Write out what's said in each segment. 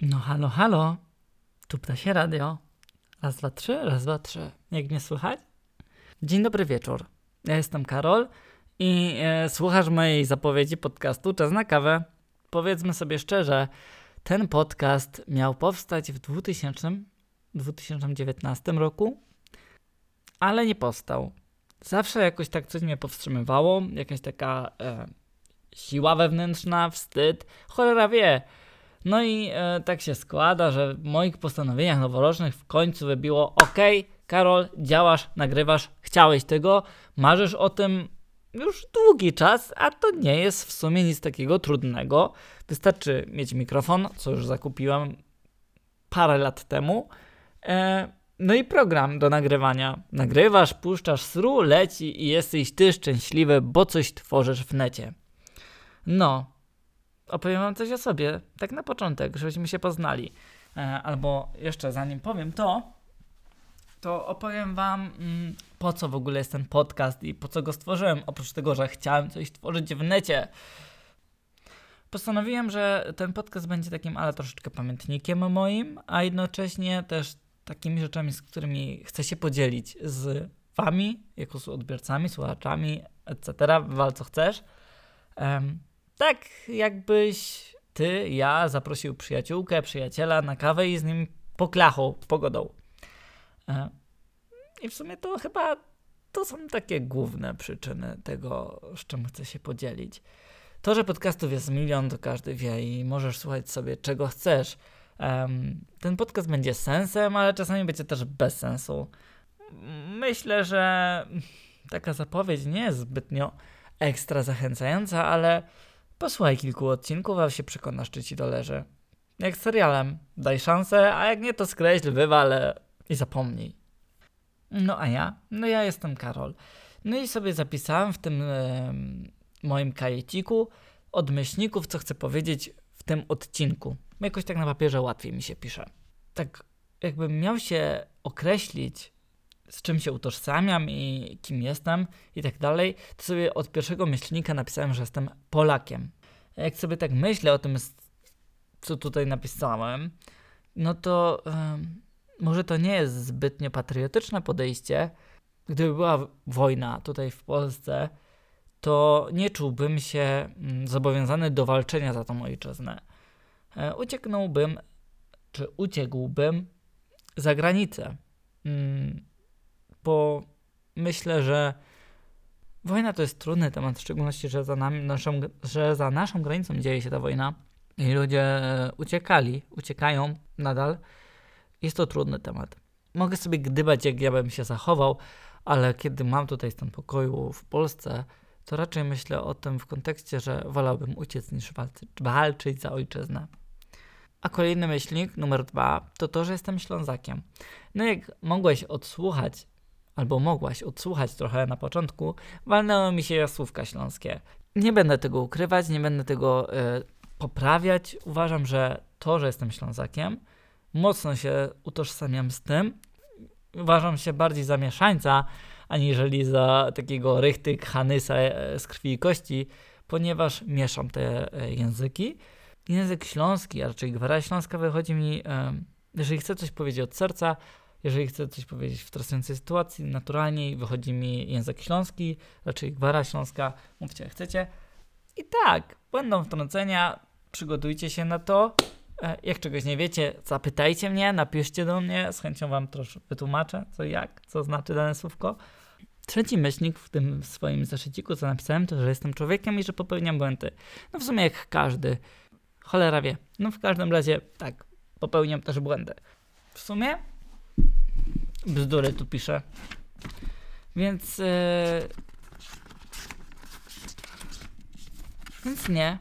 No halo, halo. Tu ptasie radio. Raz, dwa, trzy, raz, dwa, trzy. Jak mnie słychać? Dzień dobry wieczór. Ja jestem Karol i e, słuchasz mojej zapowiedzi podcastu Czas na kawę. Powiedzmy sobie szczerze, ten podcast miał powstać w 2000, 2019 roku, ale nie powstał. Zawsze jakoś tak coś mnie powstrzymywało, jakaś taka e, siła wewnętrzna, wstyd, cholera wie. No i e, tak się składa, że w moich postanowieniach noworocznych w końcu wybiło OK, Karol, działasz, nagrywasz, chciałeś tego, marzysz o tym już długi czas, a to nie jest w sumie nic takiego trudnego. Wystarczy mieć mikrofon, co już zakupiłem parę lat temu. E, no i program do nagrywania. Nagrywasz, puszczasz sru, leci i jesteś ty szczęśliwy, bo coś tworzysz w necie. No, opowiem wam coś o sobie, tak na początek, żebyśmy się poznali. E, albo jeszcze zanim powiem to, to opowiem wam mm, po co w ogóle jest ten podcast i po co go stworzyłem, oprócz tego, że chciałem coś tworzyć w necie. Postanowiłem, że ten podcast będzie takim, ale troszeczkę pamiętnikiem moim, a jednocześnie też takimi rzeczami, z którymi chcę się podzielić z wami, jako z odbiorcami, słuchaczami, etc. Wal co chcesz. Tak jakbyś ty, ja zaprosił przyjaciółkę, przyjaciela na kawę i z nim poklachą, pogodą. E, I w sumie to chyba to są takie główne przyczyny tego, z czym chcę się podzielić. To, że podcastów jest milion, to każdy wie i możesz słuchać sobie czego chcesz. Ten podcast będzie sensem, ale czasami będzie też bez sensu. Myślę, że taka zapowiedź nie jest zbytnio ekstra zachęcająca, ale posłuchaj kilku odcinków, a się przekonasz, czy ci to leży. Jak z serialem, daj szansę, a jak nie, to skreśl, wywal i zapomnij. No a ja? No ja jestem Karol. No i sobie zapisałem w tym e, moim kajeciku od myślników, co chcę powiedzieć w tym odcinku. Jakoś tak na papierze łatwiej mi się pisze. Tak jakbym miał się określić, z czym się utożsamiam i kim jestem i tak dalej, to sobie od pierwszego myślnika napisałem, że jestem Polakiem. Jak sobie tak myślę o tym, co tutaj napisałem, no to może to nie jest zbytnio patriotyczne podejście. Gdyby była wojna tutaj w Polsce, to nie czułbym się mm, zobowiązany do walczenia za tą ojczyznę. E, ucieknąłbym, czy uciekłbym za granicę. Mm, bo myślę, że wojna to jest trudny temat, w szczególności, że za, naszą, że za naszą granicą dzieje się ta wojna i ludzie e, uciekali, uciekają nadal. Jest to trudny temat. Mogę sobie gdybać, jak ja bym się zachował, ale kiedy mam tutaj stan pokoju w Polsce, to raczej myślę o tym w kontekście, że wolałbym uciec niż walczyć, walczyć za ojczyznę. A kolejny myślnik, numer dwa, to to, że jestem Ślązakiem. No jak mogłeś odsłuchać, albo mogłaś odsłuchać trochę na początku, walnęło mi się słówka śląskie. Nie będę tego ukrywać, nie będę tego y, poprawiać. Uważam, że to, że jestem Ślązakiem, mocno się utożsamiam z tym. Uważam się bardziej za mieszańca, aniżeli za takiego rychtyk Hanysa e, z krwi i kości, ponieważ mieszam te e, języki. Język śląski, a raczej gwara śląska wychodzi mi, jeżeli chcę coś powiedzieć od serca, jeżeli chcę coś powiedzieć w stresującej sytuacji, naturalnie wychodzi mi język śląski, raczej gwara śląska, mówcie jak chcecie. I tak, będą wtrącenia, przygotujcie się na to. E, jak czegoś nie wiecie, zapytajcie mnie, napiszcie do mnie, z chęcią wam troszkę wytłumaczę, co jak, co znaczy dane słówko. Trzeci myślnik w tym swoim zeszyciku, co napisałem, to, że jestem człowiekiem i że popełniam błędy. No w sumie jak każdy. Cholera wie. No w każdym razie, tak, popełniam też błędy. W sumie bzdury tu piszę. Więc... Yy... Więc nie.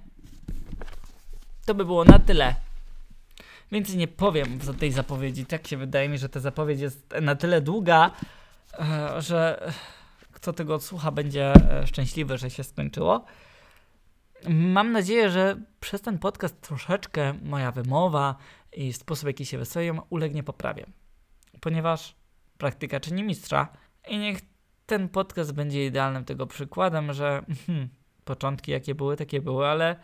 To by było na tyle. Więcej nie powiem za tej zapowiedzi. Tak się wydaje mi, że ta zapowiedź jest na tyle długa, e, że kto tego odsłucha będzie e, szczęśliwy, że się skończyło. Mam nadzieję, że przez ten podcast troszeczkę moja wymowa i sposób, w jaki się wysławiam, ulegnie poprawie. Ponieważ praktyka czyni mistrza i niech ten podcast będzie idealnym tego przykładem, że hmm, początki jakie były, takie były, ale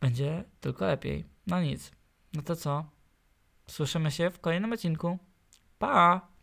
będzie tylko lepiej. No nic. No to co? Słyszymy się w kolejnym odcinku. Pa!